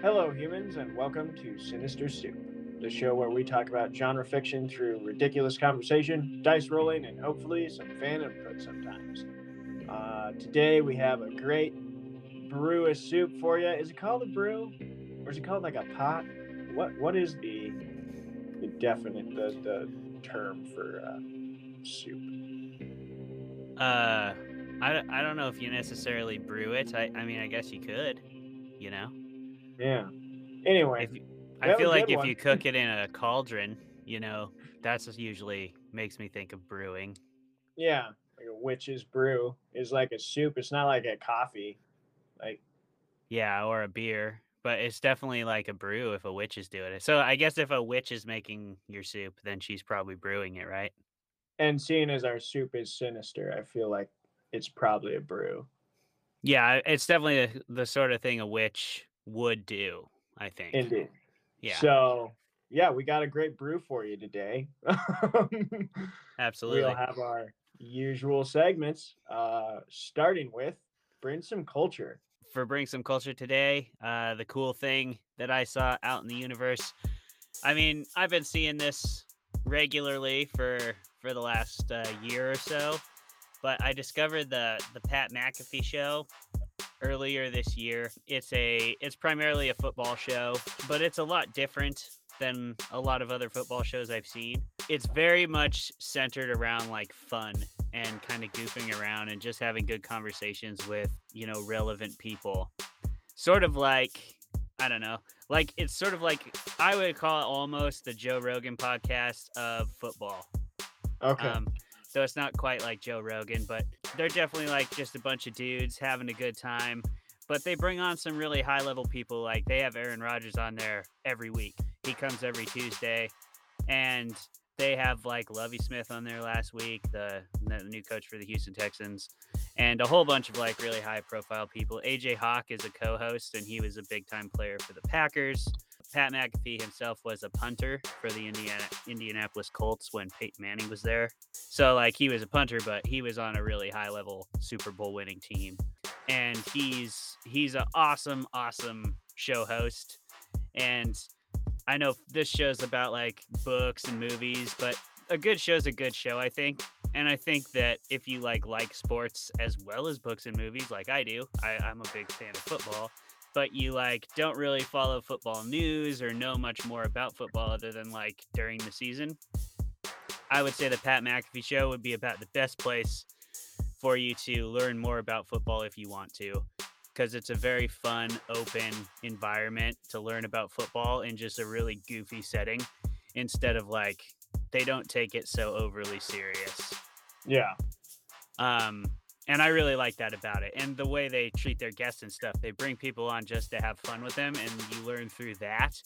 Hello, humans, and welcome to Sinister Soup, the show where we talk about genre fiction through ridiculous conversation, dice rolling, and hopefully some fan input sometimes. Uh, today we have a great brew a soup for you. Is it called a brew, or is it called like a pot? What What is the the definite the the term for uh, soup? Uh, I, I don't know if you necessarily brew it. I, I mean, I guess you could, you know. Yeah. Mm, anyway, If you, I feel like if one. you cook it in a cauldron, you know, that's just usually makes me think of brewing. yeah, like a witch's brew is like a soup. It's not like a coffee. Like Yeah, or a beer, but it's definitely like a brew if a witch is doing it. So I guess if a witch is making your soup, then she's probably brewing it, right? and seeing as our soup is sinister, I feel like it's probably a brew. Yeah, it's definitely the, the sort of thing a witch would do. I think. Indeed. Yeah, So yeah, we got a great brew for you today. absolutely. we'll have our usual segments, uh, starting with bring some culture. for bring some culture today. Uh, the cool thing that I saw out in the universe. I mean, I've been seeing this regularly for for the last uh, year or so, but I discovered the the Pat McAfee show earlier this year. It's a it's primarily a football show, but it's a lot different than a lot of other football shows I've seen. It's very much centered around like fun and kind of goofing around and just having good conversations with, you know, relevant people. Sort of like I don't know. Like it's sort of like I would call it almost the Joe Rogan podcast of football. Okay. Um, so it's not quite like Joe Rogan, but they're definitely like just a bunch of dudes having a good time. But they bring on some really high level people. Like they have Aaron Rodgers on there every week. He comes every Tuesday, and they have like Lovie Smith on there last week, the, the new coach for the Houston Texans, and a whole bunch of like really high profile people. AJ Hawk is a co-host, and he was a big time player for the Packers. Pat McAfee himself was a punter for the Indiana Indianapolis Colts when Peyton Manning was there. So like he was a punter, but he was on a really high level Super Bowl winning team. And he's he's an awesome, awesome show host. And I know this show's about like books and movies, but a good show's a good show, I think. And I think that if you like like sports as well as books and movies, like I do, I, I'm a big fan of football but you like don't really follow football news or know much more about football other than like during the season, I would say the Pat McAfee show would be about the best place for you to learn more about football if you want to because it's a very fun, open environment to learn about football in just a really goofy setting instead of like they don't take it so overly serious. yeah. Um, and I really like that about it. And the way they treat their guests and stuff, they bring people on just to have fun with them, and you learn through that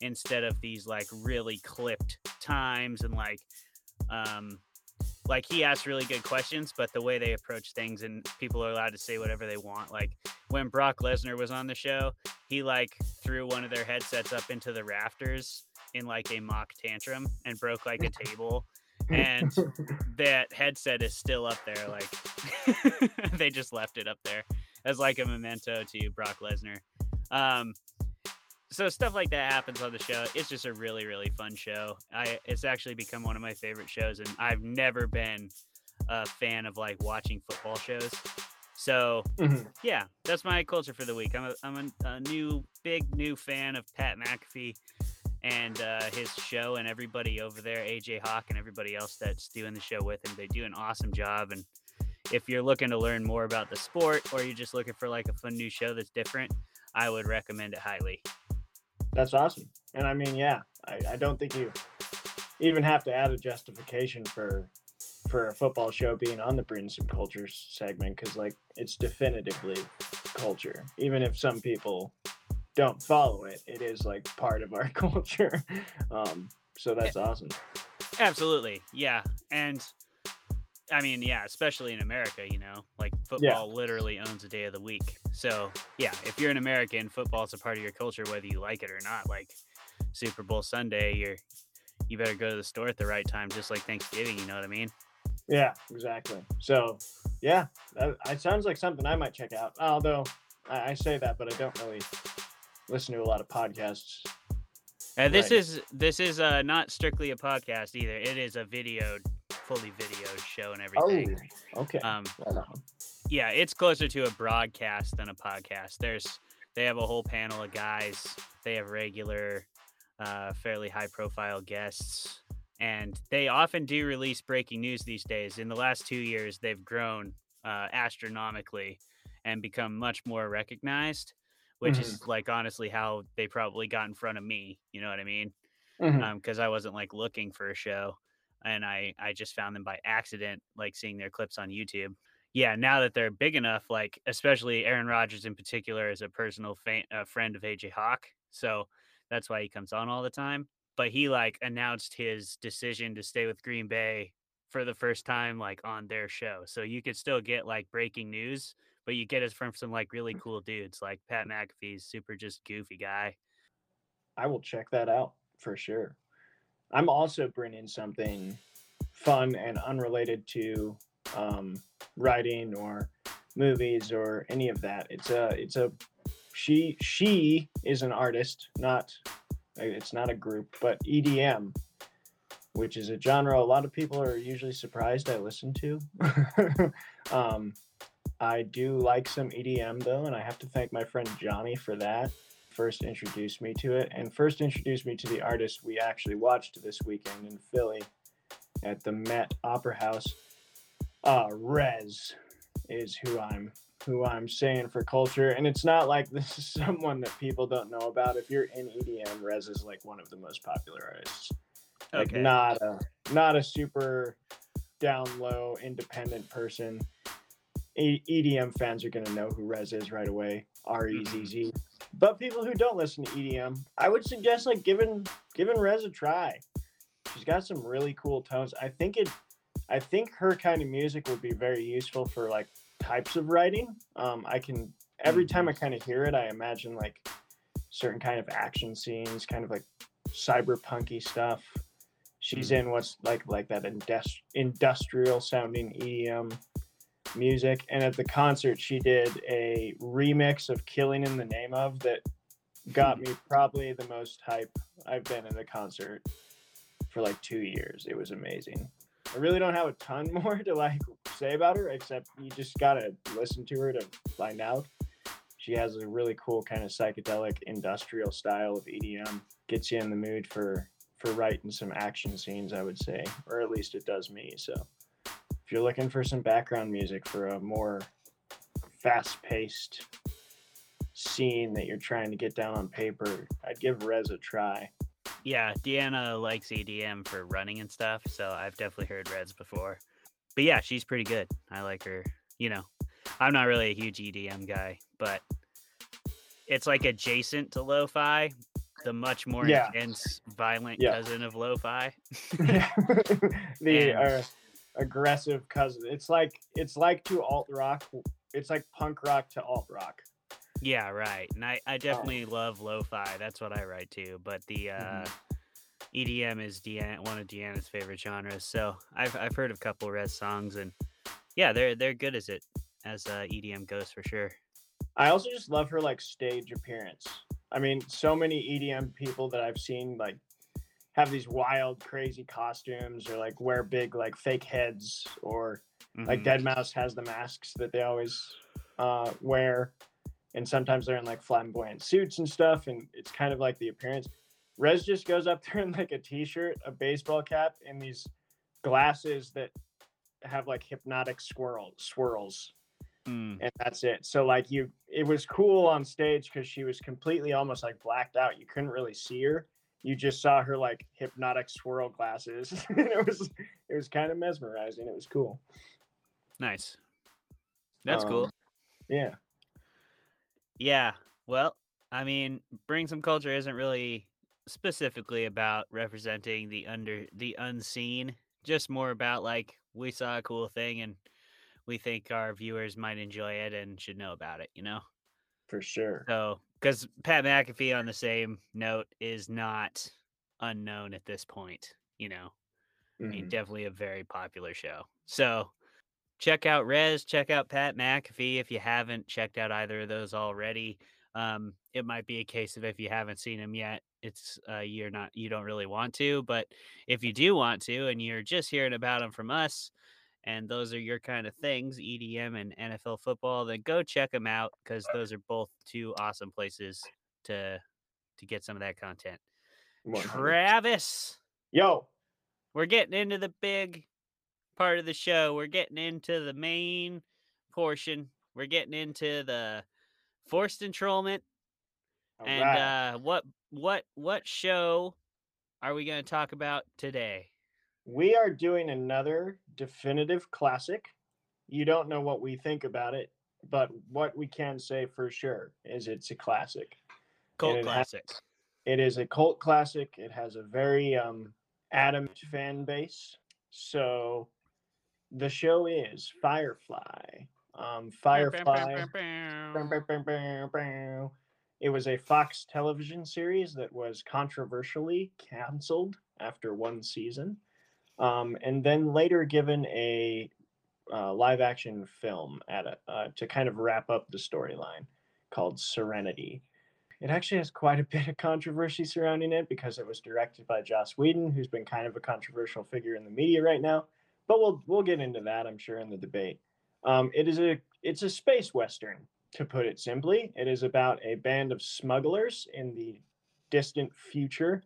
instead of these like really clipped times and like, um, like he asks really good questions, but the way they approach things and people are allowed to say whatever they want. Like when Brock Lesnar was on the show, he like threw one of their headsets up into the rafters in like a mock tantrum and broke like a table and that headset is still up there. Like they just left it up there as like a memento to Brock Lesnar. Um, so stuff like that happens on the show. It's just a really really fun show. I it's actually become one of my favorite shows, and I've never been a fan of like watching football shows. So Mhm. yeah, that's my culture for the week. I'm a, I'm a, a new big new fan of Pat McAfee and uh, his show and everybody over there, AJ Hawk and everybody else that's doing the show with him. They do an awesome job. And if you're looking to learn more about the sport or you're just looking for like a fun new show that's different, I would recommend it highly. That's awesome. And I mean, yeah, I, I don't think you even have to add a justification for for a football show being on the Bring Some Culture segment because like it's definitively culture. Even if some people don't follow it, it is like part of our culture. Um, so that's awesome. Absolutely. Yeah. And I mean, yeah, especially in America, you know, like football literally owns a day of the week. So, yeah, if you're an American, football's a part of your culture, whether you like it or not. Like Super Bowl Sunday, you're you better go to the store at the right time, just like Thanksgiving. You know what I mean? Yeah, exactly. So, yeah, that, it sounds like something I might check out. Although I, I say that, but I don't really listen to a lot of podcasts. And this Right. is this is uh, not strictly a podcast either. It is a video, fully videoed show and everything. Oh, okay. Um, Right yeah, it's closer to a broadcast than a podcast. There's they have a whole panel of guys. They have regular, uh, fairly high profile guests, and they often do release breaking news these days. In the last two years, they've grown uh, astronomically and become much more recognized, which is like honestly how they probably got in front of me. You know what I mean? Because I wasn't like looking for a show, and I I just found them by accident, like seeing their clips on YouTube. Yeah, now that they're big enough, like especially Aaron Rodgers in particular is a personal fa- uh, friend of AJ Hawk, so that's why he comes on all the time. But he like announced his decision to stay with Green Bay for the first time, like on their show. So you could still get like breaking news, but you get it from some like really cool dudes, like Pat McAfee's super just goofy guy. I will check that out for sure. I'm also bringing something fun and unrelated to um, writing or movies or any of that. It's a it's a she she is an artist, not it's not a group, but EDM, which is a genre a lot of people are usually surprised I listen to. um, I do like some EDM though, and I have to thank my friend Johnny for that first introduced me to it and first introduced me to the artist we actually watched this weekend in Philly at the Met Opera House. Uh, Rezz is who I'm who I'm saying for culture, and it's not like this is someone that people don't know about. If you're in EDM, Rezz is like one of the most popular artists. Like Okay. not a not a super down low independent person. EDM fans are gonna know who Rezz is right away. R E Z Z. Mm-hmm. But people who don't listen to EDM, I would suggest like giving giving Rezz a try. She's got some really cool tones. I think it I think her kind of music would be very useful for like types of writing. Um, I can every time I mm-hmm. kind of hear it, I imagine like certain kind of action scenes, kind of like cyberpunky stuff. She's mm-hmm. in what's like like that indus- industrial sounding EDM music. And at the concert, she did a remix of "Killing in the Name of" that got me probably the most hype I've been in a concert for like two years. It was amazing. I really don't have a ton more to like say about her, except you just gotta listen to her to find out. She has a really cool kind of psychedelic industrial style of EDM. Gets you in the mood for for writing some action scenes, I would say, or at least it does me. So if you're looking for some background music for a more fast-paced scene that you're trying to get down on paper, I'd give Rezz a try. Yeah, Deanna likes EDM for running and stuff, so I've definitely heard Rezz before. But yeah, she's pretty good. I like her. You know, I'm not really a huge EDM guy, but it's like adjacent to lo-fi, the much more Yeah. intense, violent Yeah. cousin of lo-fi. the And- uh, aggressive cousin. It's like it's like to alt rock. It's like punk rock to alt rock. Yeah, right. And I, I definitely love lo-fi. That's what I write to. But the uh, Mhm. EDM is Deanna, one of Deanna's favorite genres. So I've I've heard a couple Rezz songs, and yeah, they're they're good as it as uh, EDM goes for sure. I also just love her like stage appearance. I mean, so many EDM people that I've seen like have these wild, crazy costumes or like wear big like fake heads or like Mhm. Deadmau5 has the masks that they always uh, wear, and sometimes they're in like flamboyant suits and stuff, and it's kind of like the appearance. Rezz just goes up there in like a t-shirt, a baseball cap, and these glasses that have like hypnotic swirl swirls, Mm. and that's it. So like you, it was cool on stage because she was completely almost like blacked out. You couldn't really see her. You just saw her like hypnotic swirl glasses. and it was it was kind of mesmerizing. It was cool. Nice. That's cool. Um, Yeah. Yeah. Well, I mean, bring some culture isn't really specifically about representing the under the unseen, just more about like we saw a cool thing and we think our viewers might enjoy it and should know about it, you know? For sure. So, because Pat McAfee on the same note is not unknown at this point, you know? I mean, Mhm. definitely a very popular show. So check out Rezz, check out Pat McAfee if you haven't checked out either of those already. Um, it might be a case of if you haven't seen him yet, it's uh, you're not you don't really want to. But if you do want to, and you're just hearing about him from us, and those are your kind of things, EDM and NFL football, then go check them out because those are both two awesome places to to get some of that content. 100. Travis, Yo, we're getting into the big part of the show. We're getting into the main portion. We're getting into the forced enrollment all and right. uh, what what what show are we going to talk about today? We are doing another definitive classic. You don't know what we think about it, but what we can say for sure is it's a classic. Cult it has- classic. It is a cult classic. It has a very um, adamant fan base. So the show is Firefly. Um, Firefly. It was a Fox television series that was controversially canceled after one season, um, and then later given a uh, live action film at a, uh, to kind of wrap up the storyline called Serenity. It actually has quite a bit of controversy surrounding it because it was directed by Joss Whedon, who's been kind of a controversial figure in the media right now. But we'll we'll get into that, I'm sure, in the debate. Um, it is a it's a space western, to put it simply. It is about a band of smugglers in the distant future,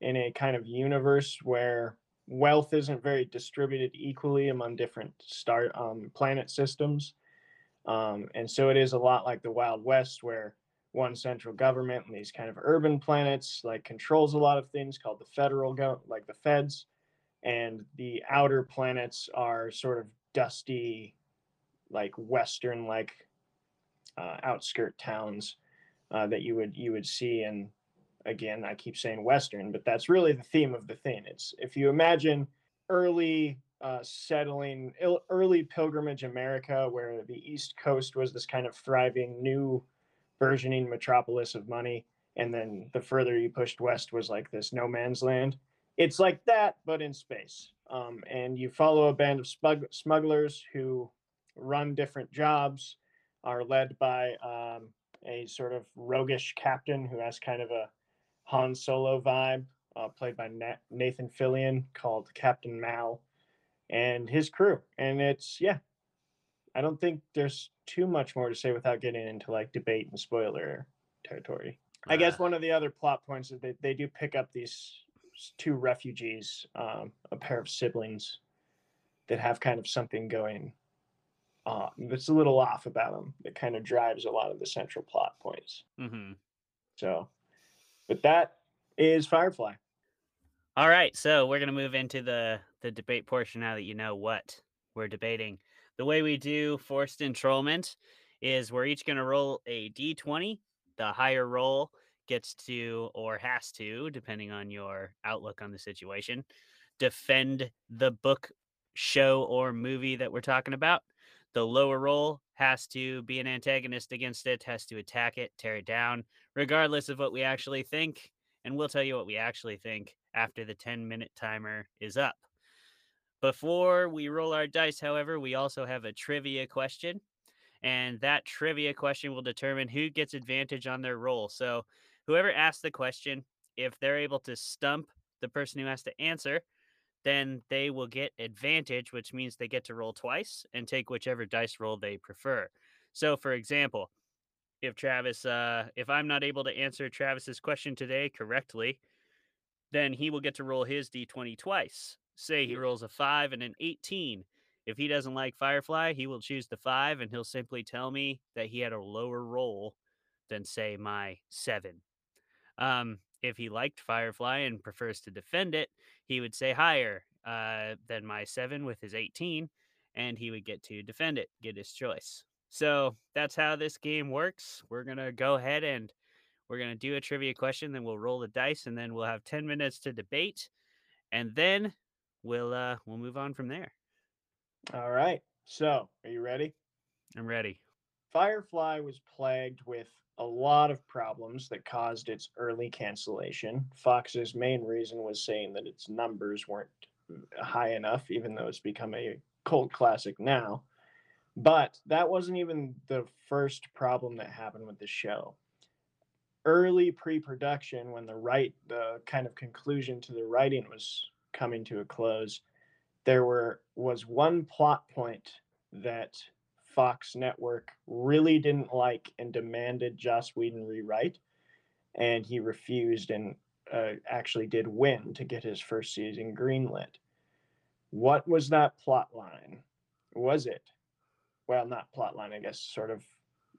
in a kind of universe where wealth isn't very distributed equally among different star um, planet systems, um, and so it is a lot like the Wild West, where one central government and these kind of urban planets like controls a lot of things called the federal go like the feds. And the outer planets are sort of dusty like western like uh, outskirt towns uh, that you would you would see in again i keep saying western but that's really the theme of the thing. It's if you imagine early uh, settling il- early pilgrimage america where the east coast was this kind of thriving new burgeoning metropolis of money and then the further you pushed west was like this no man's land. It's like that but in space. Um, and you follow a band of smug- smugglers who run different jobs are led by um, a sort of roguish captain who has kind of a Han Solo vibe, uh, played by Na- Nathan Fillion, called Captain Mal, and his crew. And it's yeah, I don't think there's too much more to say without getting into like debate and spoiler territory. I guess Uh, one of the other plot points is that they do pick up these two refugees, um, a pair of siblings that have kind of something going uh, that's a little off about them that kind of drives a lot of the central plot points. mhm. So, but that is Firefly. All right, so we're gonna move into the the debate portion now that you know what we're debating. The way we do forced enrollment is we're each gonna roll a d20. The higher roll gets to or has to, depending on your outlook on the situation, defend the book, show, or movie that we're talking about. The lower roll has to be an antagonist against it, has to attack it, tear it down, regardless of what we actually think. And we'll tell you what we actually think after the 10 minute timer is up. Before we roll our dice, however, we also have a trivia question. And that trivia question will determine who gets advantage on their roll. So, whoever asks the question, if they're able to stump the person who has to answer, then they will get advantage, which means they get to roll twice and take whichever dice roll they prefer. So, for example, if Travis, uh, if I'm not able to answer Travis's question today correctly, then he will get to roll his d20 twice. Say he rolls a five and an 18. If he doesn't like Firefly, he will choose the five and he'll simply tell me that he had a lower roll than, say, my seven. Um, if he liked Firefly and prefers to defend it, he would say higher uh, than my seven with his 18, and he would get to defend it, get his choice. So that's how this game works. We're going to go ahead and we're going to do a trivia question, then we'll roll the dice, and then we'll have 10 minutes to debate, and then we'll uh, we'll move on from there. All right. So, are you ready? I'm ready. Firefly was plagued with a lot of problems that caused its early cancellation. Fox's main reason was saying that its numbers weren't high enough, even though it's become a cult classic now. But that wasn't even the first problem that happened with the show. early pre-production when the right the kind of conclusion to the writing was coming to a close there were was one plot point that Fox Network really didn't like and demanded Joss Whedon rewrite and he refused and uh, actually did win to get his first season greenlit what was that plot line was it well not plot line i guess sort of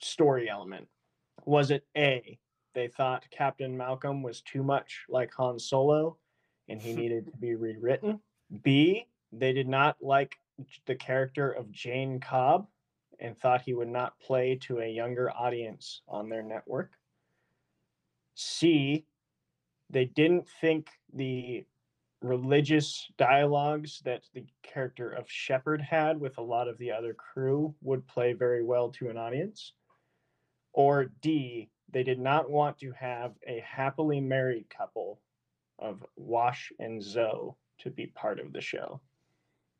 story element was it a they thought Captain Malcolm was too much like Han Solo and he needed to be rewritten. B, they did not like the character of Jayne Cobb and thought he would not play to a younger audience on their network. C, they didn't think the religious dialogues that the character of Shepherd had with a lot of the other crew would play very well to an audience. Or D, they did not want to have a happily married couple of Wash and Zoe to be part of the show.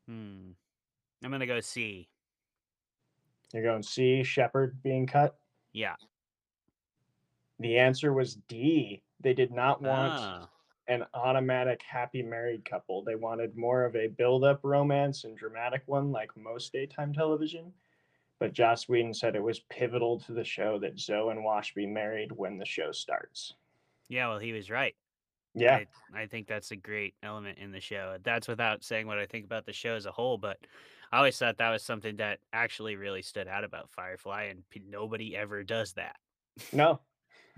Hmm. I'm gonna go C. You're going C, Shepherd being cut? Yeah. The answer was D. They did not want Ah. An automatic happy married couple. They wanted more of a build up romance and dramatic one like most daytime television. But Joss Whedon said it was pivotal to the show that Zoe and Wash be married when the show starts. Yeah, well, he was right. Yeah. I, I think that's a great element in the show. That's without saying what I think about the show as a whole, but I always thought that was something that actually really stood out about Firefly, and nobody ever does that. No.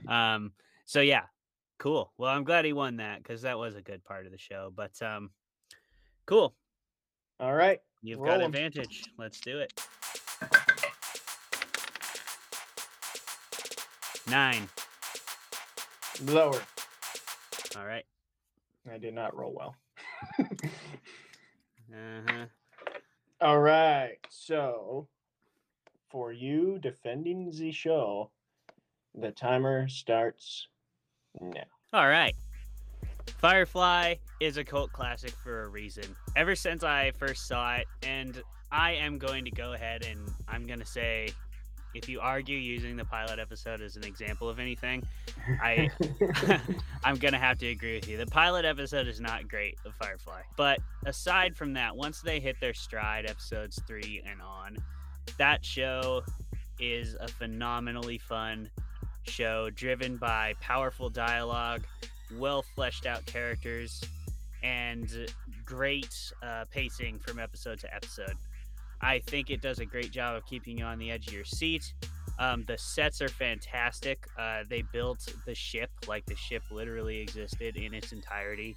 Um, so yeah, cool. Well, I'm glad he won that because that was a good part of the show. But um, cool. All right. You've Roll got 'em. advantage. Let's do it. Nine. Lower. All right. I did not roll well. Uh-huh. All right. So, for you defending the show, the timer starts now. All right. Firefly is a cult classic for a reason. Ever since I first saw it, and I am going to go ahead and I'm going to say if you argue using the pilot episode as an example of anything, I I'm gonna have to agree with you. The pilot episode is not great of Firefly, but aside from that, once they hit their stride, episodes three and on, that show is a phenomenally fun show, driven by powerful dialogue, well fleshed out characters, and great uh, pacing from episode to episode. I think it does a great job of keeping you on the edge of your seat. Um, the sets are fantastic. Uh, they built the ship like the ship literally existed in its entirety,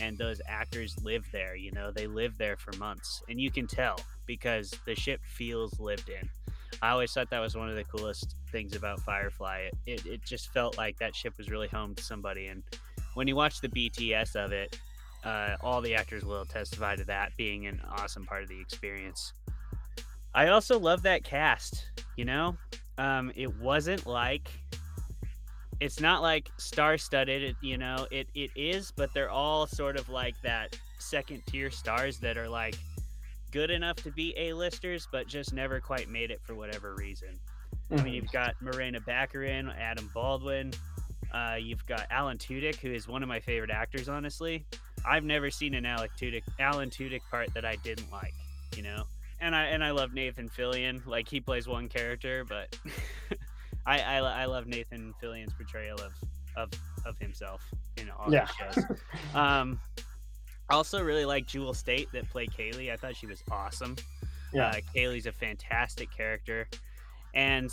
and those actors live there. You know, they live there for months, and you can tell because the ship feels lived in. I always thought that was one of the coolest things about Firefly. It, it, it just felt like that ship was really home to somebody. And when you watch the BTS of it, uh, all the actors will testify to that being an awesome part of the experience. I also love that cast. You know, um, it wasn't like it's not like star-studded. You know, it it is, but they're all sort of like that second tier stars that are like good enough to be A-listers, but just never quite made it for whatever reason. I mean, you've got Morena Baccarin, Adam Baldwin. Uh, you've got Alan Tudyk, who is one of my favorite actors. Honestly, I've never seen an Alan Tudyk Alan Tudyk part that I didn't like. You know, and I and I love Nathan Fillion. Like he plays one character, but I, I I love Nathan Fillion's portrayal of of of himself in all Yeah. shows. Um, I also really like Jewel Staite that played Kaylee. I thought she was awesome. Yeah. Uh, Kaylee's a fantastic character. And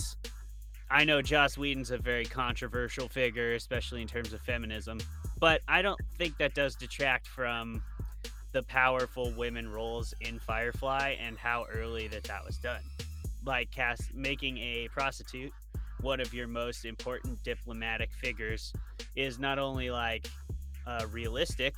I know Joss Whedon's a very controversial figure, especially in terms of feminism, but I don't think that does detract from the powerful women roles in Firefly and how early that that was done. Like cast making a prostitute one of your most important diplomatic figures is not only like uh, realistic,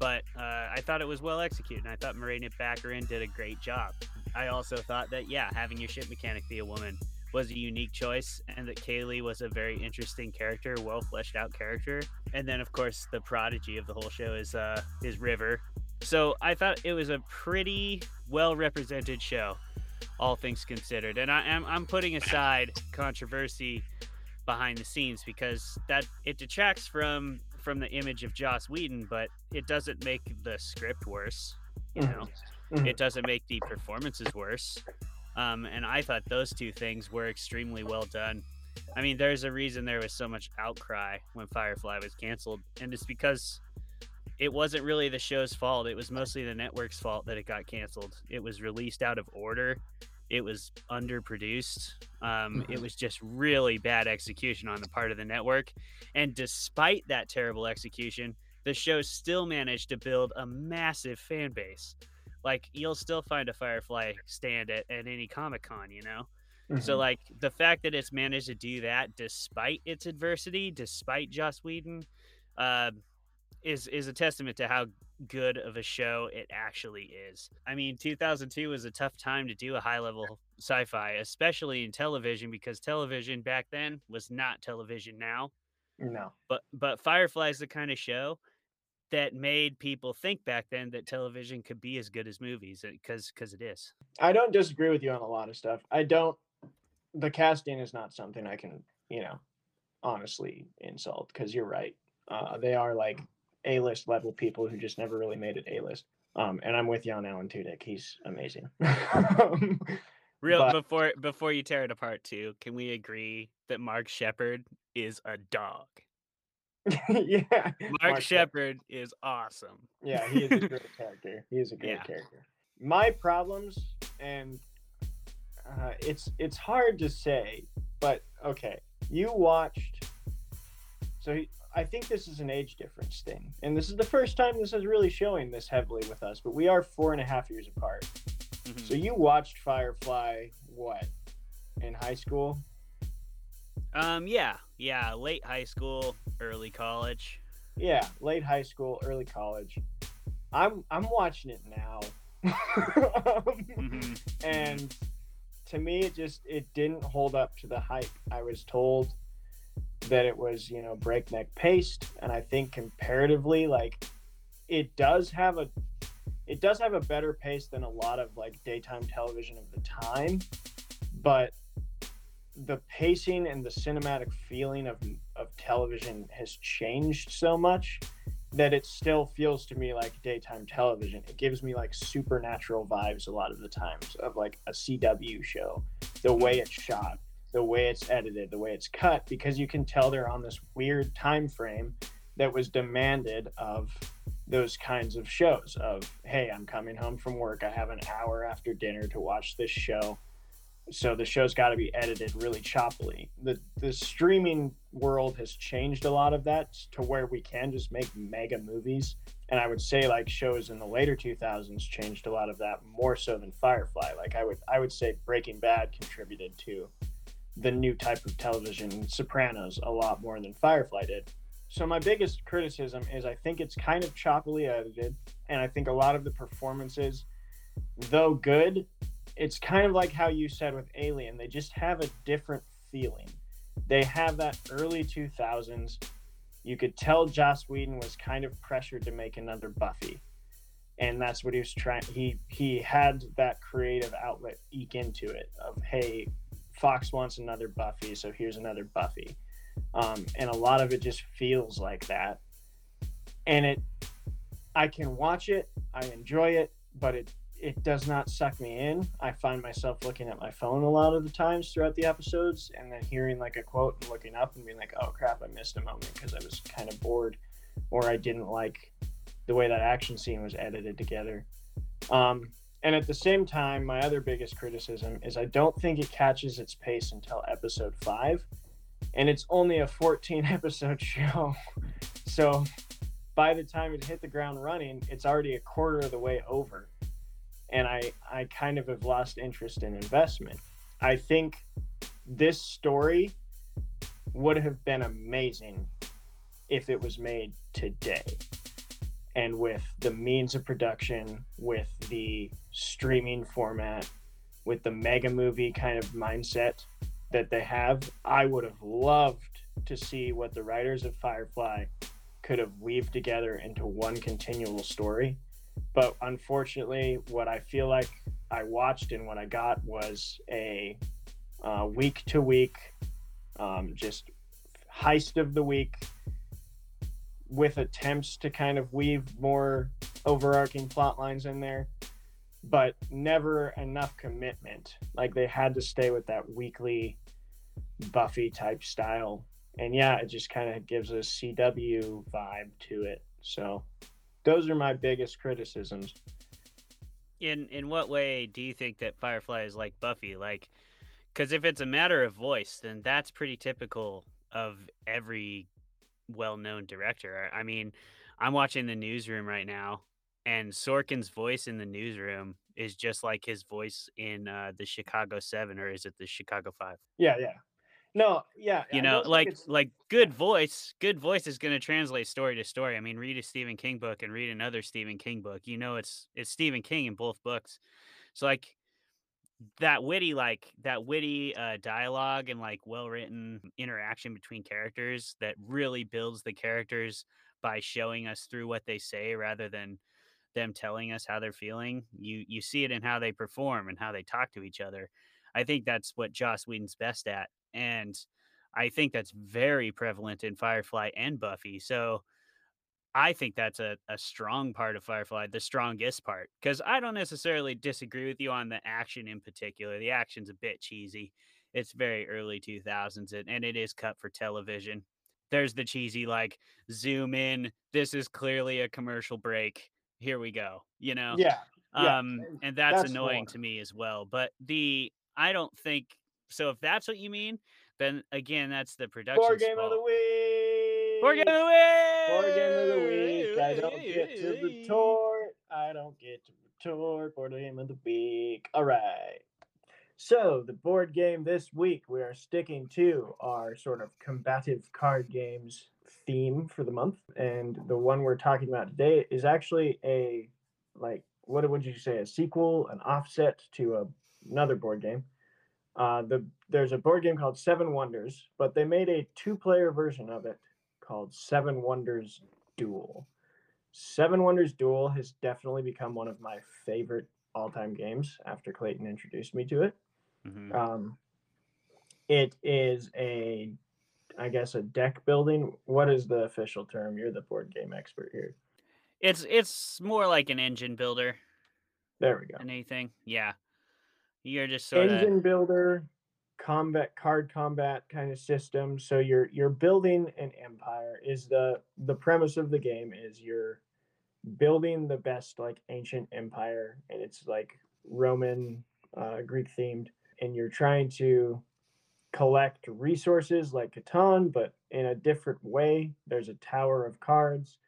but uh, I thought it was well executed. And I thought Morena Baccarin did a great job. I also thought that yeah, having your ship mechanic be a woman was a unique choice, and that Kaylee was a very interesting character, well fleshed out character. And then of course the prodigy of the whole show is uh, is River. So I thought it was a pretty well represented show, all things considered. And I am I'm putting aside controversy behind the scenes because that it detracts from from the image of Joss Whedon, but it doesn't make the script worse. You know, Mhm. it doesn't make the performances worse. Um, and I thought those two things were extremely well done. I mean, there's a reason there was so much outcry when Firefly was canceled, and it's because it wasn't really the show's fault. It was mostly the network's fault that it got canceled. It was released out of order. It was underproduced. Um, It Mhm. was just really bad execution on the part of the network. And despite that terrible execution, the show still managed to build a massive fan base. Like you'll still find a Firefly stand at, at any Comic Con, you know? So Mhm. like the fact that it's managed to do that despite its adversity, despite Joss Whedon, uh, is is a testament to how good of a show it actually is. I mean, 2002 was a tough time to do a high level sci-fi, especially in television because television back then was not television now. no. But but Firefly is the kind of show that made people think back then that television could be as good as movies because because it is. I don't disagree with you on a lot of stuff. I don't. The casting is not something I can, you know, honestly insult because you're right. Uh, they are like A-list level people who just never really made it A-list. Um, and I'm with you on Alan Tudyk. He's amazing. Um, Real But- before before you tear it apart too, can we agree that Mark Shepard is a dog? yeah, Mark, Shep- Shepherd is awesome. Yeah, he is a great character. He is a great Yeah. character. My problems, and uh, it's it's hard to say, but okay, you watched. So he- I think this is an age difference thing, and this is the first time this is really showing this heavily with us. But we are four and a half years apart. Mhm. So you watched Firefly what in high school? Um, yeah, yeah, late high school, early college. Yeah, late high school, early college. I'm I'm watching it now. Um, Mhm. and to me it just it didn't hold up to the hype i was told that it was you know breakneck paced and i think comparatively like it does have a it does have a better pace than a lot of like daytime television of the time but the pacing and the cinematic feeling of of television has changed so much that it still feels to me like daytime television. It gives me like supernatural vibes a lot of the times of like a CW show. The way it's shot, the way it's edited, the way it's cut, because you can tell they're on this weird time frame that was demanded of those kinds of shows of hey i'm coming home from work i have an hour after dinner to watch this show so the show's got to be edited really choppily. The the streaming world has changed a lot of that to where we can just make mega movies. And I would say like shows in the later 2000s changed a lot of that more so than Firefly. Like I would I would say Breaking Bad contributed to the new type of television Sopranos a lot more than Firefly did. So my biggest criticism is I think it's kind of choppily edited and I think a lot of the performances though good it's kind of like how you said with Alien. They just have a different feeling. They have that early 2000s. You could tell Joss Whedon was kind of pressured to make another Buffy. And that's what he was trying he he had that creative outlet eke into it of hey, Fox wants another Buffy, so here's another Buffy. Um, and a lot of it just feels like that. And it I can watch it, I enjoy it, but it it does not suck me in. I find myself looking at my phone a lot of the times throughout the episodes and then hearing like a quote and looking up and being like, oh crap, I missed a moment because I was kind of bored or I didn't like the way that action scene was edited together. Um, and at the same time, my other biggest criticism is I don't think it catches its pace until episode five. And it's only a 14 episode show. So by the time it hit the ground running, it's already a quarter of the way over and I I kind of have lost interest in investment. I think this story would have been amazing if it was made today. And with the means of production, with the streaming format, with the mega movie kind of mindset that they have, I would have loved to see what the writers of Firefly could have weaved together into one continual story. But unfortunately, what I feel like I watched and what I got was a uh, week to week, um, just heist of the week with attempts to kind of weave more overarching plot lines in there, but never enough commitment. Like they had to stay with that weekly Buffy type style. And yeah, it just kind of gives a CW vibe to it. So those are my biggest criticisms. In in what way do you think that Firefly is like Buffy? Like, because if it's a matter of voice, then that's pretty typical of every well-known director. I mean, I'm watching the newsroom right now, and Sorkin's voice in the newsroom is just like his voice in uh, the Chicago Seven, or is it the Chicago Five? Yeah, yeah. No, yeah. You know, like like good voice, good voice is going to translate story to story. I mean, read a Stephen King book and read another Stephen King book. You know, it's it's Stephen King in both books. So like that witty like that witty uh, dialogue and like well written interaction between characters that really builds the characters by showing us through what they say rather than them telling us how they're feeling you you see it in how they perform and how they talk to each other i think that's what joss whedon's best at and I think that's very prevalent in Firefly and Buffy. So I think that's a, a strong part of Firefly, the strongest part. Because I don't necessarily disagree with you on the action in particular. The action's a bit cheesy. It's very early 2000s and, and it is cut for television. There's the cheesy, like, zoom in. This is clearly a commercial break. Here we go. You know? Yeah. yeah. Um, and that's, that's annoying to me as well. But the, I don't think so if that's what you mean, then again, that's the production. Game fault. of the week. Board game of the week. Board game of the week. I don't get to retort. I don't get to retort. Board game of the week. All right. So the board game this week, we are sticking to our sort of combative card games theme for the month, and the one we're talking about today is actually a like what would you say a sequel, an offset to a, another board game uh, the there's a board game called Seven Wonders, but they made a two-player version of it called Seven Wonders Duel. Seven Wonders Duel has definitely become one of my favorite all-time games after Clayton introduced me to it. Mm-hmm. Um, it is a, I guess, a deck building. What is the official term? You're the board game expert here. It's it's more like an engine builder. There we go. Anything, yeah. You're just sort engine of... builder, combat card combat kind of system. So you're you're building an empire. Is the the premise of the game is you're building the best like ancient empire, and it's like Roman, uh, Greek themed, and you're trying to collect resources like Catan, but in a different way. There's a tower of cards.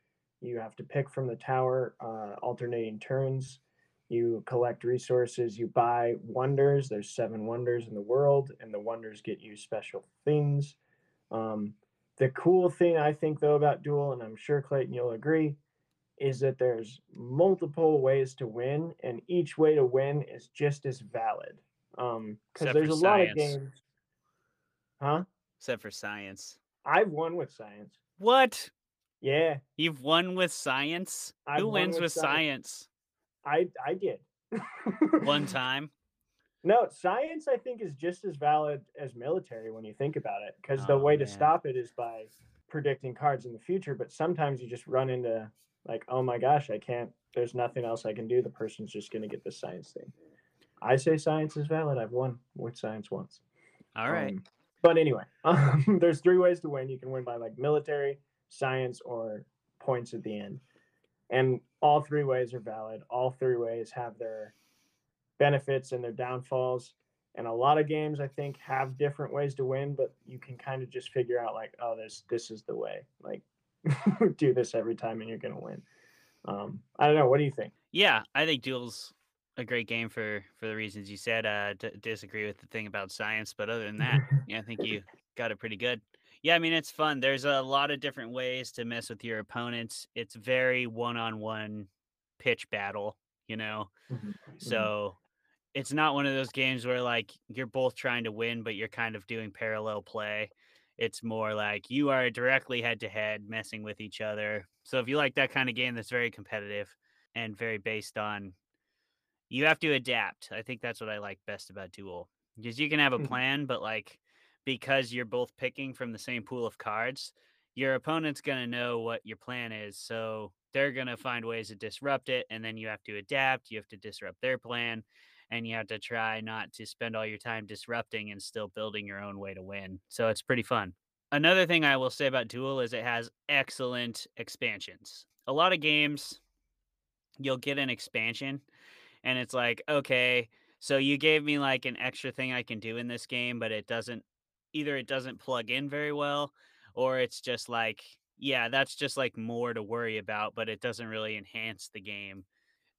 You have to pick from the tower, uh, alternating turns you collect resources, you buy wonders. There's seven wonders in the world, and the wonders get you special things. Um, the cool thing I think though about Duel, and I'm sure Clayton you'll agree, is that there's multiple ways to win, and each way to win is just as valid. Um, because there's a science. lot of games. Huh? Except for science. I've won with science. What? Yeah. You've won with science? I've Who wins with, with science? science? I I did. One time. No, science I think is just as valid as military when you think about it, because the oh, way man. to stop it is by predicting cards in the future. But sometimes you just run into like, oh my gosh, I can't. There's nothing else I can do. The person's just going to get the science thing. I say science is valid. I've won with science once. All right. Um, but anyway, um, there's three ways to win. You can win by like military, science, or points at the end and all three ways are valid. All three ways have their benefits and their downfalls. And a lot of games i think have different ways to win but you can kind of just figure out like oh this this is the way. Like do this every time and you're gonna win. Um i don't know. What do you think? Yeah i think duels a great game for for the reasons you said. Uh d- disagree with the thing about science but other than that yeah i think you got it pretty good yeah, I mean it's fun. There's a lot of different ways to mess with your opponents. It's very one-on-one pitch battle, you know. Mm-hmm. mm-hmm. So it's not one of those games where like you're both trying to win but you're kind of doing parallel play. It's more like you are directly head to head messing with each other. So if you like that kind of game that's very competitive and very based on you have to adapt. I think that's what I like best about Duel. Because you can have a mm-hmm. plan, but like because you're both picking from the same pool of cards, your opponent's going to know what your plan is. So they're going to find ways to disrupt it. And then you have to adapt. You have to disrupt their plan. And you have to try not to spend all your time disrupting and still building your own way to win. So it's pretty fun. Another thing I will say about Duel is it has excellent expansions. A lot of games, you'll get an expansion and it's like, okay, so you gave me like an extra thing I can do in this game, but it doesn't either it doesn't plug in very well or it's just like, yeah, that's just like more to worry about, but it doesn't really enhance the game.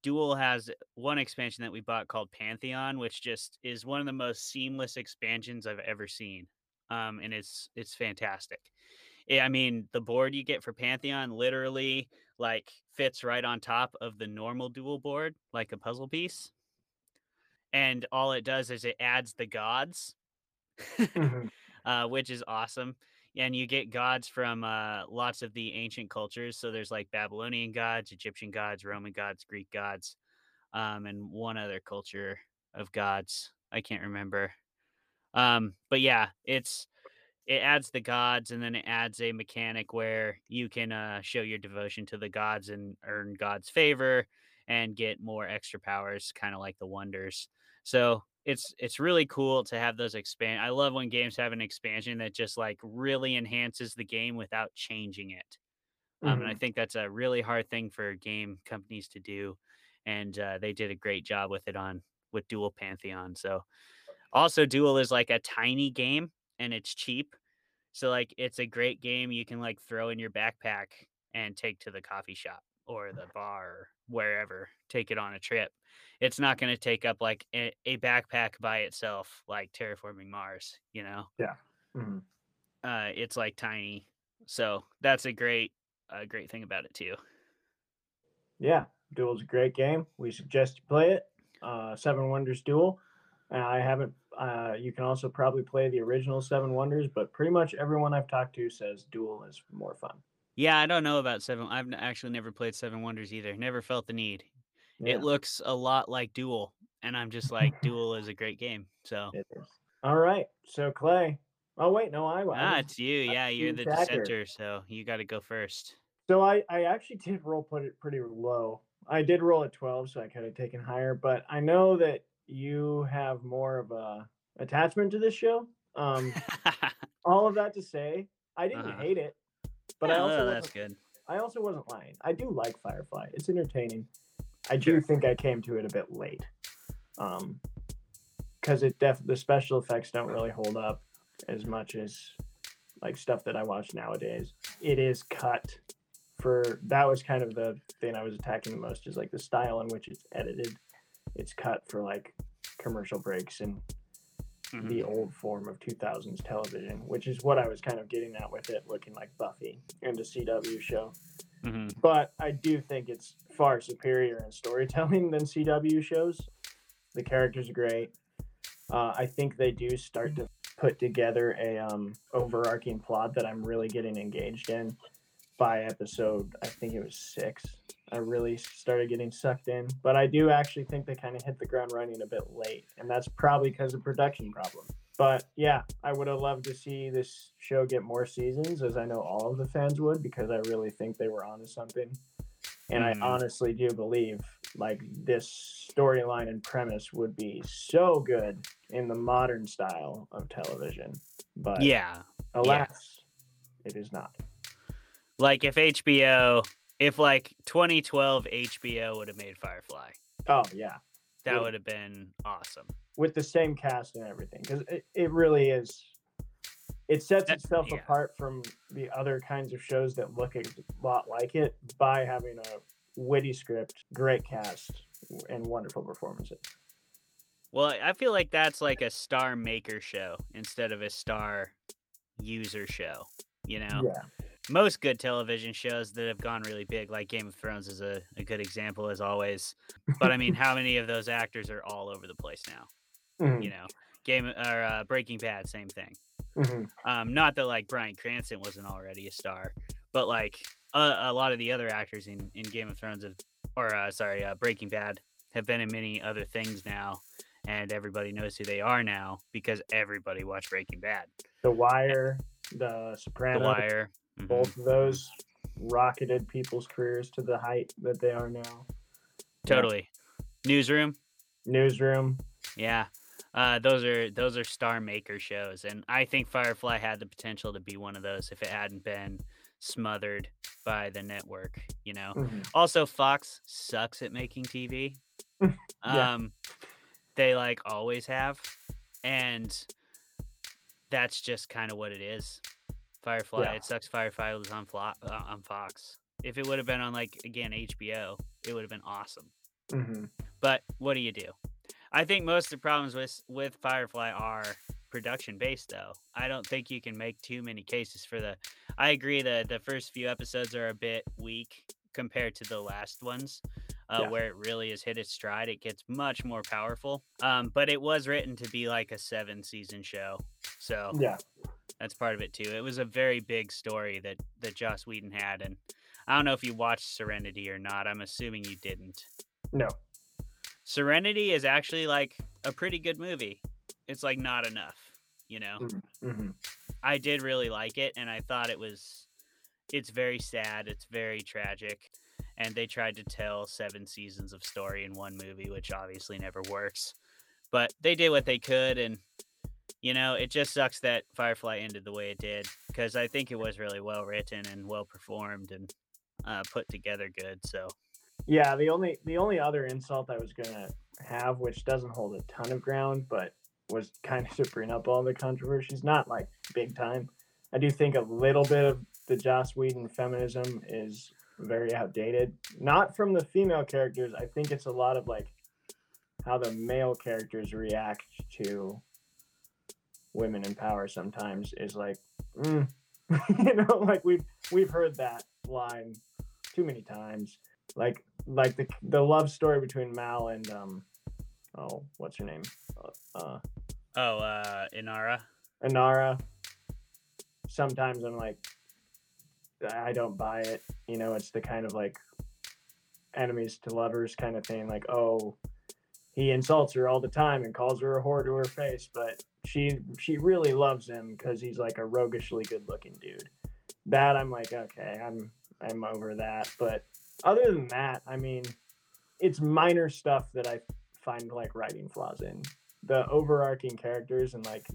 Duel has one expansion that we bought called Pantheon, which just is one of the most seamless expansions I've ever seen. Um, and it's it's fantastic. I mean, the board you get for Pantheon literally like fits right on top of the normal duel board, like a puzzle piece. And all it does is it adds the gods, mm-hmm. uh, which is awesome. And you get gods from uh, lots of the ancient cultures. So there's like Babylonian gods, Egyptian gods, Roman gods, Greek gods, um, and one other culture of gods. I can't remember. Um, but yeah, it's it adds the gods and then it adds a mechanic where you can uh, show your devotion to the gods and earn god's favor and get more extra powers kind of like the wonders so it's it's really cool to have those expand i love when games have an expansion that just like really enhances the game without changing it mm-hmm. um, and i mm-hmm. think that's a really hard thing for game companies to do and uh, they did a great job with it on with Duel pantheon so also Duel is like a tiny game and it's cheap. So like it's a great game you can like throw in your backpack and take to the coffee shop or the bar wherever, take it on a trip. It's not going to take up like a, a, backpack by itself like terraforming Mars, you know. Yeah. Mm-hmm. Uh it's like tiny. So that's a great a great thing about it too. Yeah, Duel's a great game. We suggest you play it. Uh Seven Wonders Duel. I haven't. Uh, you can also probably play the original Seven Wonders, but pretty much everyone I've talked to says Duel is more fun. Yeah, I don't know about Seven. I've actually never played Seven Wonders either. Never felt the need. Yeah. It looks a lot like Duel, and I'm just like, Duel is a great game. So. All right. So Clay. Oh wait, no, I. Was. Ah, it's you. Yeah, you're the dissenter, so you got to go first. So I, I actually did roll put it pretty low. I did roll at 12, so I could have taken higher, but I know that you have more of a attachment to this show. Um, all of that to say, I didn't uh-huh. hate it, but yeah, I also that's good. I also wasn't lying. I do like Firefly. It's entertaining. I do think I came to it a bit late, um, because it def the special effects don't really hold up as much as like stuff that I watch nowadays. It is cut for that was kind of the thing I was attacking the most is like the style in which it's edited it's cut for like commercial breaks and mm-hmm. the old form of 2000s television, which is what I was kind of getting at with it, looking like Buffy and a CW show. Mm-hmm. But I do think it's far superior in storytelling than CW shows. The characters are great. Uh, I think they do start to put together a um, overarching plot that I'm really getting engaged in by episode. I think it was six. I really started getting sucked in. But I do actually think they kind of hit the ground running a bit late, and that's probably because of production problem. But yeah, I would have loved to see this show get more seasons, as I know all of the fans would, because I really think they were onto something. And mm. I honestly do believe like this storyline and premise would be so good in the modern style of television. But yeah, alas, yeah. it is not. Like if HBO if like 2012 HBO would have made Firefly. Oh yeah, that would have been awesome with the same cast and everything because it, it really is. It sets itself yeah. apart from the other kinds of shows that look a lot like it by having a witty script, great cast, and wonderful performances. Well, I feel like that's like a star maker show instead of a star user show. You know? Yeah most good television shows that have gone really big, like Game of Thrones is a, a good example as always. But I mean, how many of those actors are all over the place now? Mm-hmm. You know, Game or uh, Breaking Bad, same thing. Mm-hmm. Um, not that like Bryan Cranston wasn't already a star, but like a, a lot of the other actors in, in Game of Thrones have, or uh, sorry, uh, Breaking Bad have been in many other things now, and everybody knows who they are now because everybody watched Breaking Bad. The Wire, The Sopranos, The Wire. Mhm. both of those rocketed people's careers to the height that they are now. Totally. Newsroom. Newsroom. Yeah. Uh, those are those are star maker shows, and I think Firefly had the potential to be one of those if it hadn't been smothered by the network. You know. Mhm. Also, Fox sucks at making TV. Yeah. Um, they like always have, and that's just kind of what it is. Firefly. Yeah. It sucks. Firefly was on Flo- uh, on Fox. If it would have been on like again HBO, it would have been awesome. Mhm. But what do you do? I think most of the problems with with Firefly are production based though. I don't think you can make too many cases for the I agree that the first few episodes are a bit weak compared to the last ones. Uh, Yeah. where it really has hit its stride, it gets much more powerful. Um, but it was written to be like a seven season show, so Yeah. That's part of it too. It was a very big story that that Joss Whedon had, and I don't know if you watched Serenity or not. I'm assuming you didn't. No. Serenity is actually like a pretty good movie. It's like not enough, you know. hmm I did really like it and I thought it was it's very sad, it's very tragic, and they tried to tell 7 seasons of story in one movie, which obviously never works. But they did what they could and you know, it just sucks that Firefly ended the way it did because I think it was really well written and well performed and uh, put together good. So, Yeah. The only the only other insult I was gonna have, which doesn't hold a ton of ground, but was kind of to bring up all the controversies, not like big time. I do think a little bit of the Joss Whedon feminism is very outdated. Not from the female characters. I think it's a lot of like how the male characters react to women in power sometimes is like mm. you know like we've we've heard that line too many times like like the the love story between Mal and um oh what's her name uh, uh oh, uh Inara. Anara sometimes I'm like I don't buy it you know it's the kind of like enemies to lovers kind of thing like oh he insults her all the time and calls her a whore to her face but she she really loves him because he's like a roguishly good looking dude. That i'm like okay i'm i'm over that. But other than that i mean it's minor stuff that i find like writing flaws in. The overarching characters and like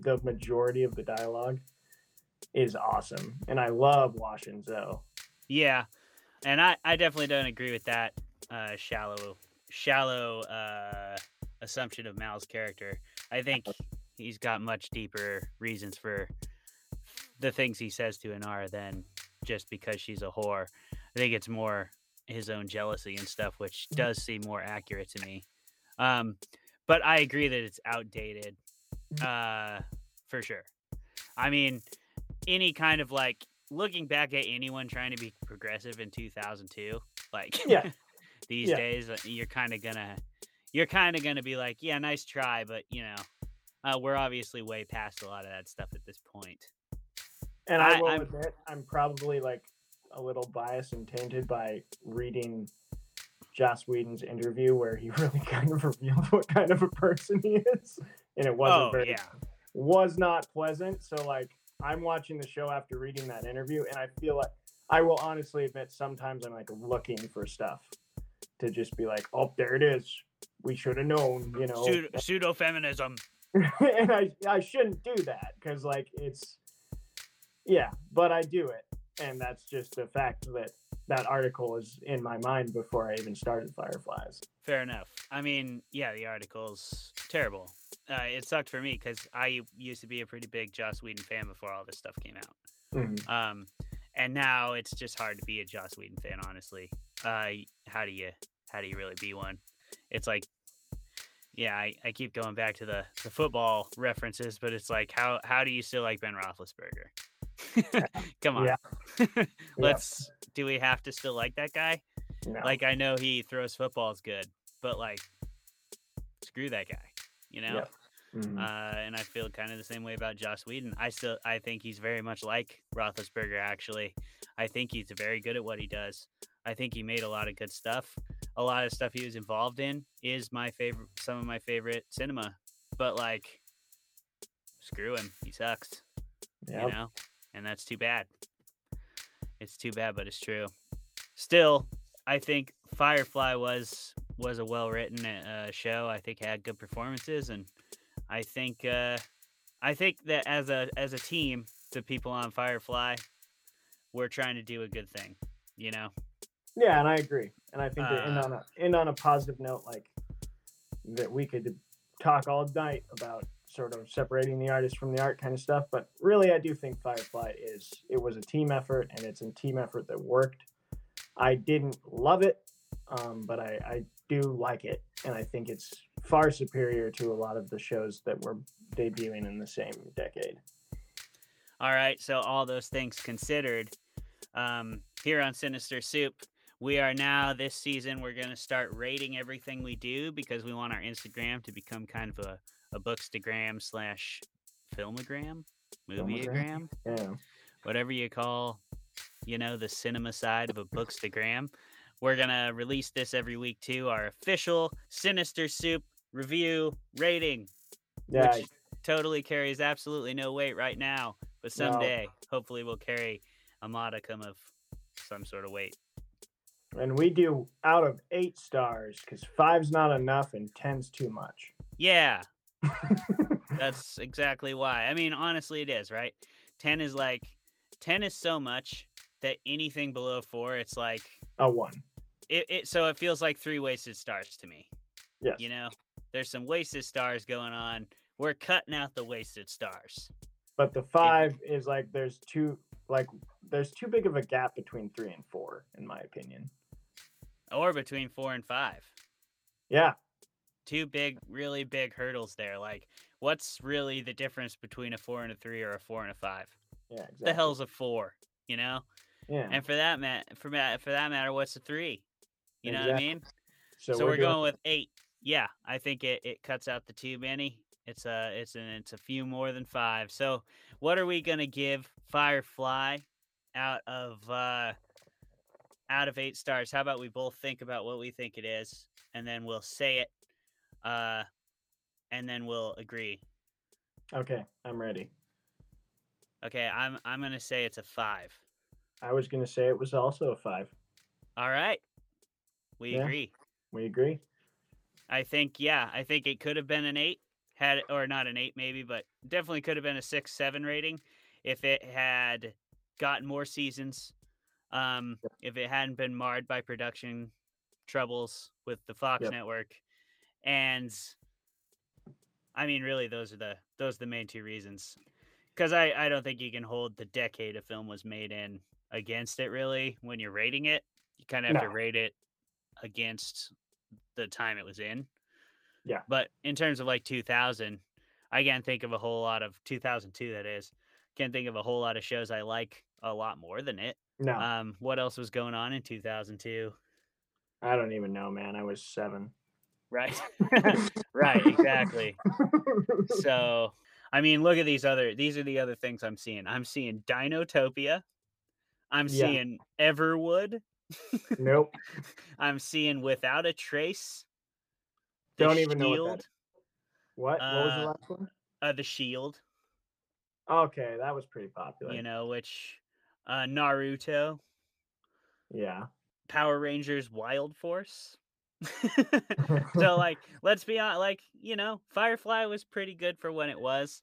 the majority of the dialogue is awesome and i love wash and zoe. Yeah, and I I definitely don't agree with that uh, shallow shallow uh, assumption of Mal's character. I think he's got much deeper reasons for the things he says to Inara than just because she's a whore. I think it's more his own jealousy and stuff, which does seem more accurate to me. Um, but I agree that it's outdated, uh, for sure. I mean, any kind of like looking back at anyone trying to be progressive in 2002, like Yeah. These Yeah. days, uh, you're kind of gonna, you're kind of gonna be like, yeah, nice try, but you know, uh, we're obviously way past a lot of that stuff at this point. And I, I- will I'm- admit, I'm probably like a little biased and tainted by reading Joss Whedon's interview where he really kind of revealed what kind of a person he is, and it wasn't oh very yeah, was not pleasant. So like I'm watching the show after reading that interview, and I feel like I will honestly admit sometimes I'm like looking for stuff to just be like, oh, there it is. We should have known, you know. Pseudo, feminism. and I I shouldn't do that because like it's yeah, but I do it, and that's just the fact that that article is in my mind before I even started Fireflies. Fair enough. I mean, yeah, the article's terrible. Uh, it sucked for me because I used to be a pretty big Joss Whedon fan before all this stuff came out. Mhm. Um, and now it's just hard to be a Joss Whedon fan, honestly. Uh, how do you how do you really be one? It's like, yeah, I, I keep going back to the, the football references, but it's like, how how do you still like Ben Roethlisberger? Come on, Yeah. let's. Do we have to still like that guy? No. Like I know he throws footballs good, but like, screw that guy, you know. Yep. Mhm. Uh, and I feel kind of the same way about Joss Whedon. I still I think he's very much like Roethlisberger. Actually, I think he's very good at what he does. I think he made a lot of good stuff. a lot of stuff he was involved in is my favorite, some of my favorite cinema. But like, screw him, he sucks. Yeah. You know, and that's too bad. It's too bad, but it's true. Still, I think Firefly was was a well written uh, show. I think it had good performances, and I think uh, I think that as a as a team, the people on Firefly, we're trying to do a good thing. You know. Yeah, and I agree. And I think to end Uh, on a end on a positive note, like that we could talk all night about sort of separating the artist from the art kind of stuff. But really I do think Firefly is it was a team effort and it's a team effort that worked. I didn't love it, um, but I, I do like it, and I think it's far superior to a lot of the shows that were debuting in the same decade. All right. So all those things considered, um, here on Sinister Soup, we are now this season. We're gonna start rating everything we do because we want our Instagram to become kind of a a bookstagram slash filmogram, movieogram, Yeah. whatever you call, you know, the cinema side of a bookstagram. We're gonna release this every week too. Our official Sinister Soup review rating, Yeah. which totally carries absolutely no weight right now, but No. someday hopefully will carry a modicum of some sort of weight. And we do out of eight stars because five's not enough and ten's too much. Yeah, that's exactly why. I mean, honestly, it is right. Ten is like ten is so much that anything below four, it's like A one. it. it so it feels like three wasted stars to me. Yes. You know, there's some wasted stars going on. We're cutting out the wasted stars. But the five is like there's too like there's too big of a gap between three and four, in my opinion. Or between four and five. Yeah. Two big, really big hurdles there. Like, what's really the difference between a four and a three or a four and a five? Yeah. Exactly. The hell's a four? You know? Yeah. And for that mat for ma- for that matter, what's a three? You know what I mean? So, we're, doing- going with eight. Yeah, I think it, it cuts out the too many. It's a it's an it's a few more than five. So what are we gonna give Firefly out of uh out of eight stars? How about we both think about what we think it is, and then we'll say it, uh, and then we'll agree. Okay, I'm ready. Okay, I'm I'm gonna say it's a five. I was gonna say it was also a five. All right, we Yeah. agree. We agree. I think yeah, I think it could have been an eight, had or not an eight maybe, but definitely could have been a six, seven rating if it had gotten more seasons. Um, if it hadn't been marred by production troubles with the Fox Yep. network. And I mean really those are the those are the main two reasons. Cause I, I don't think you can hold the decade a film was made in against it really when you're rating it. You kind of have to rate it against the time it was in. Yeah. But in terms of like 2000, I can't think of a whole lot of 2002. That is, can't think of a whole lot of shows I like a lot more than it. No, Um, what else was going on in 2002? I don't even know, man. I was seven. Right. right. Exactly. So, I mean, look at these other. These are the other things I'm seeing. I'm seeing Dinotopia. I'm Yeah. seeing Everwood. nope. I'm seeing Without a Trace. Don't even know what Shield. What? what was the Uh, last one? Uh, the Shield. Okay, that was pretty popular. you know, which uh, Naruto, Yeah. Power Rangers, Wild Force. so like, let's be honest, like you know, Firefly was pretty good for when it was,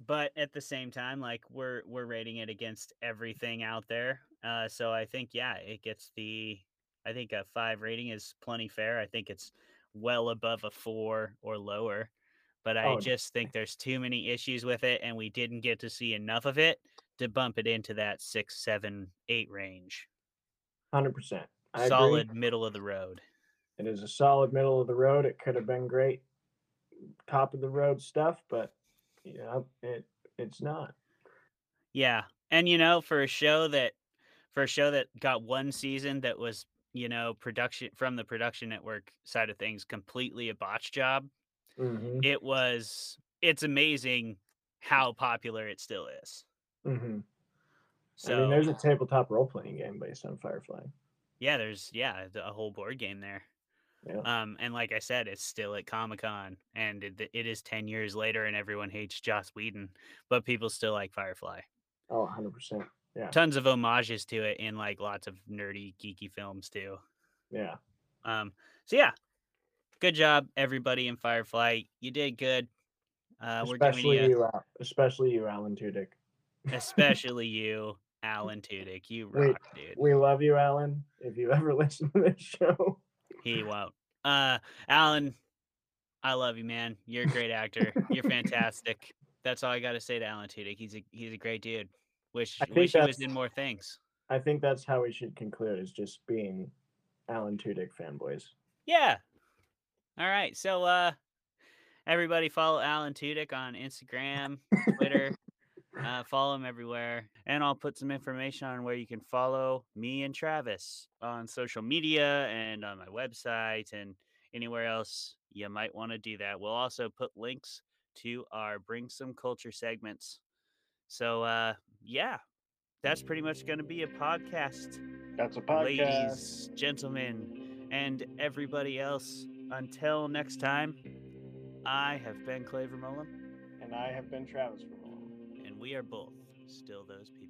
but at the same time, like we're we're rating it against everything out there. Uh, so I think yeah, it gets the. I think a five rating is plenty fair. I think it's well above a four or lower. But I Oh, just think there's too many issues with it, and we didn't get to see enough of it to bump it into that six, seven, eight range. Hundred percent. I agree. Solid middle of the road. It is a solid middle of the road. It could have been great top of the road stuff, but you know, it it's not. Yeah. And you know, for a show that for a show that got one season that was, you know, production from the production network side of things completely a botch job, Mm-hmm. it was it's amazing how popular it still is. Mm-hmm. So I mean, there's a tabletop role playing game based on Firefly. yeah, there's yeah, a whole board game there. Yeah. Um, and like I said, it's still at Comic Con, and it, it is ten years later, and everyone hates Joss Whedon, but people still like Firefly. Oh, 100 percent. Yeah. Tons of homages to it in like lots of nerdy, geeky films too. Yeah. Um, so yeah, good job, everybody in Firefly. You did good. Uh, especially you, Al- especially you, Alan Tudyk. Especially you, Alan Tudyk. You rock, dude. We love you, Alan. If you ever listen to this show, He won't. Uh, Alan, I love you, man. You're a great actor. You're fantastic. That's all I got to say to Alan Tudyk. He's a he's a great dude. Wish wish he was in more things. I think that's how we should conclude: is just being Alan Tudyk fanboys. Yeah. All right. So uh everybody follow Alan Tudyk on Instagram, Twitter. Uh, follow him everywhere. And I'll put some information on where you can follow me and Travis on social media and on my website and anywhere else you might want to do that. We'll also put links to our Bring Some Culture segments. So uh yeah, that's pretty much going to be a podcast That's a podcast. ladies, gentlemen, and everybody else. Until next time, I have been Claver Mullen, and I have been Travis. We are both still those people.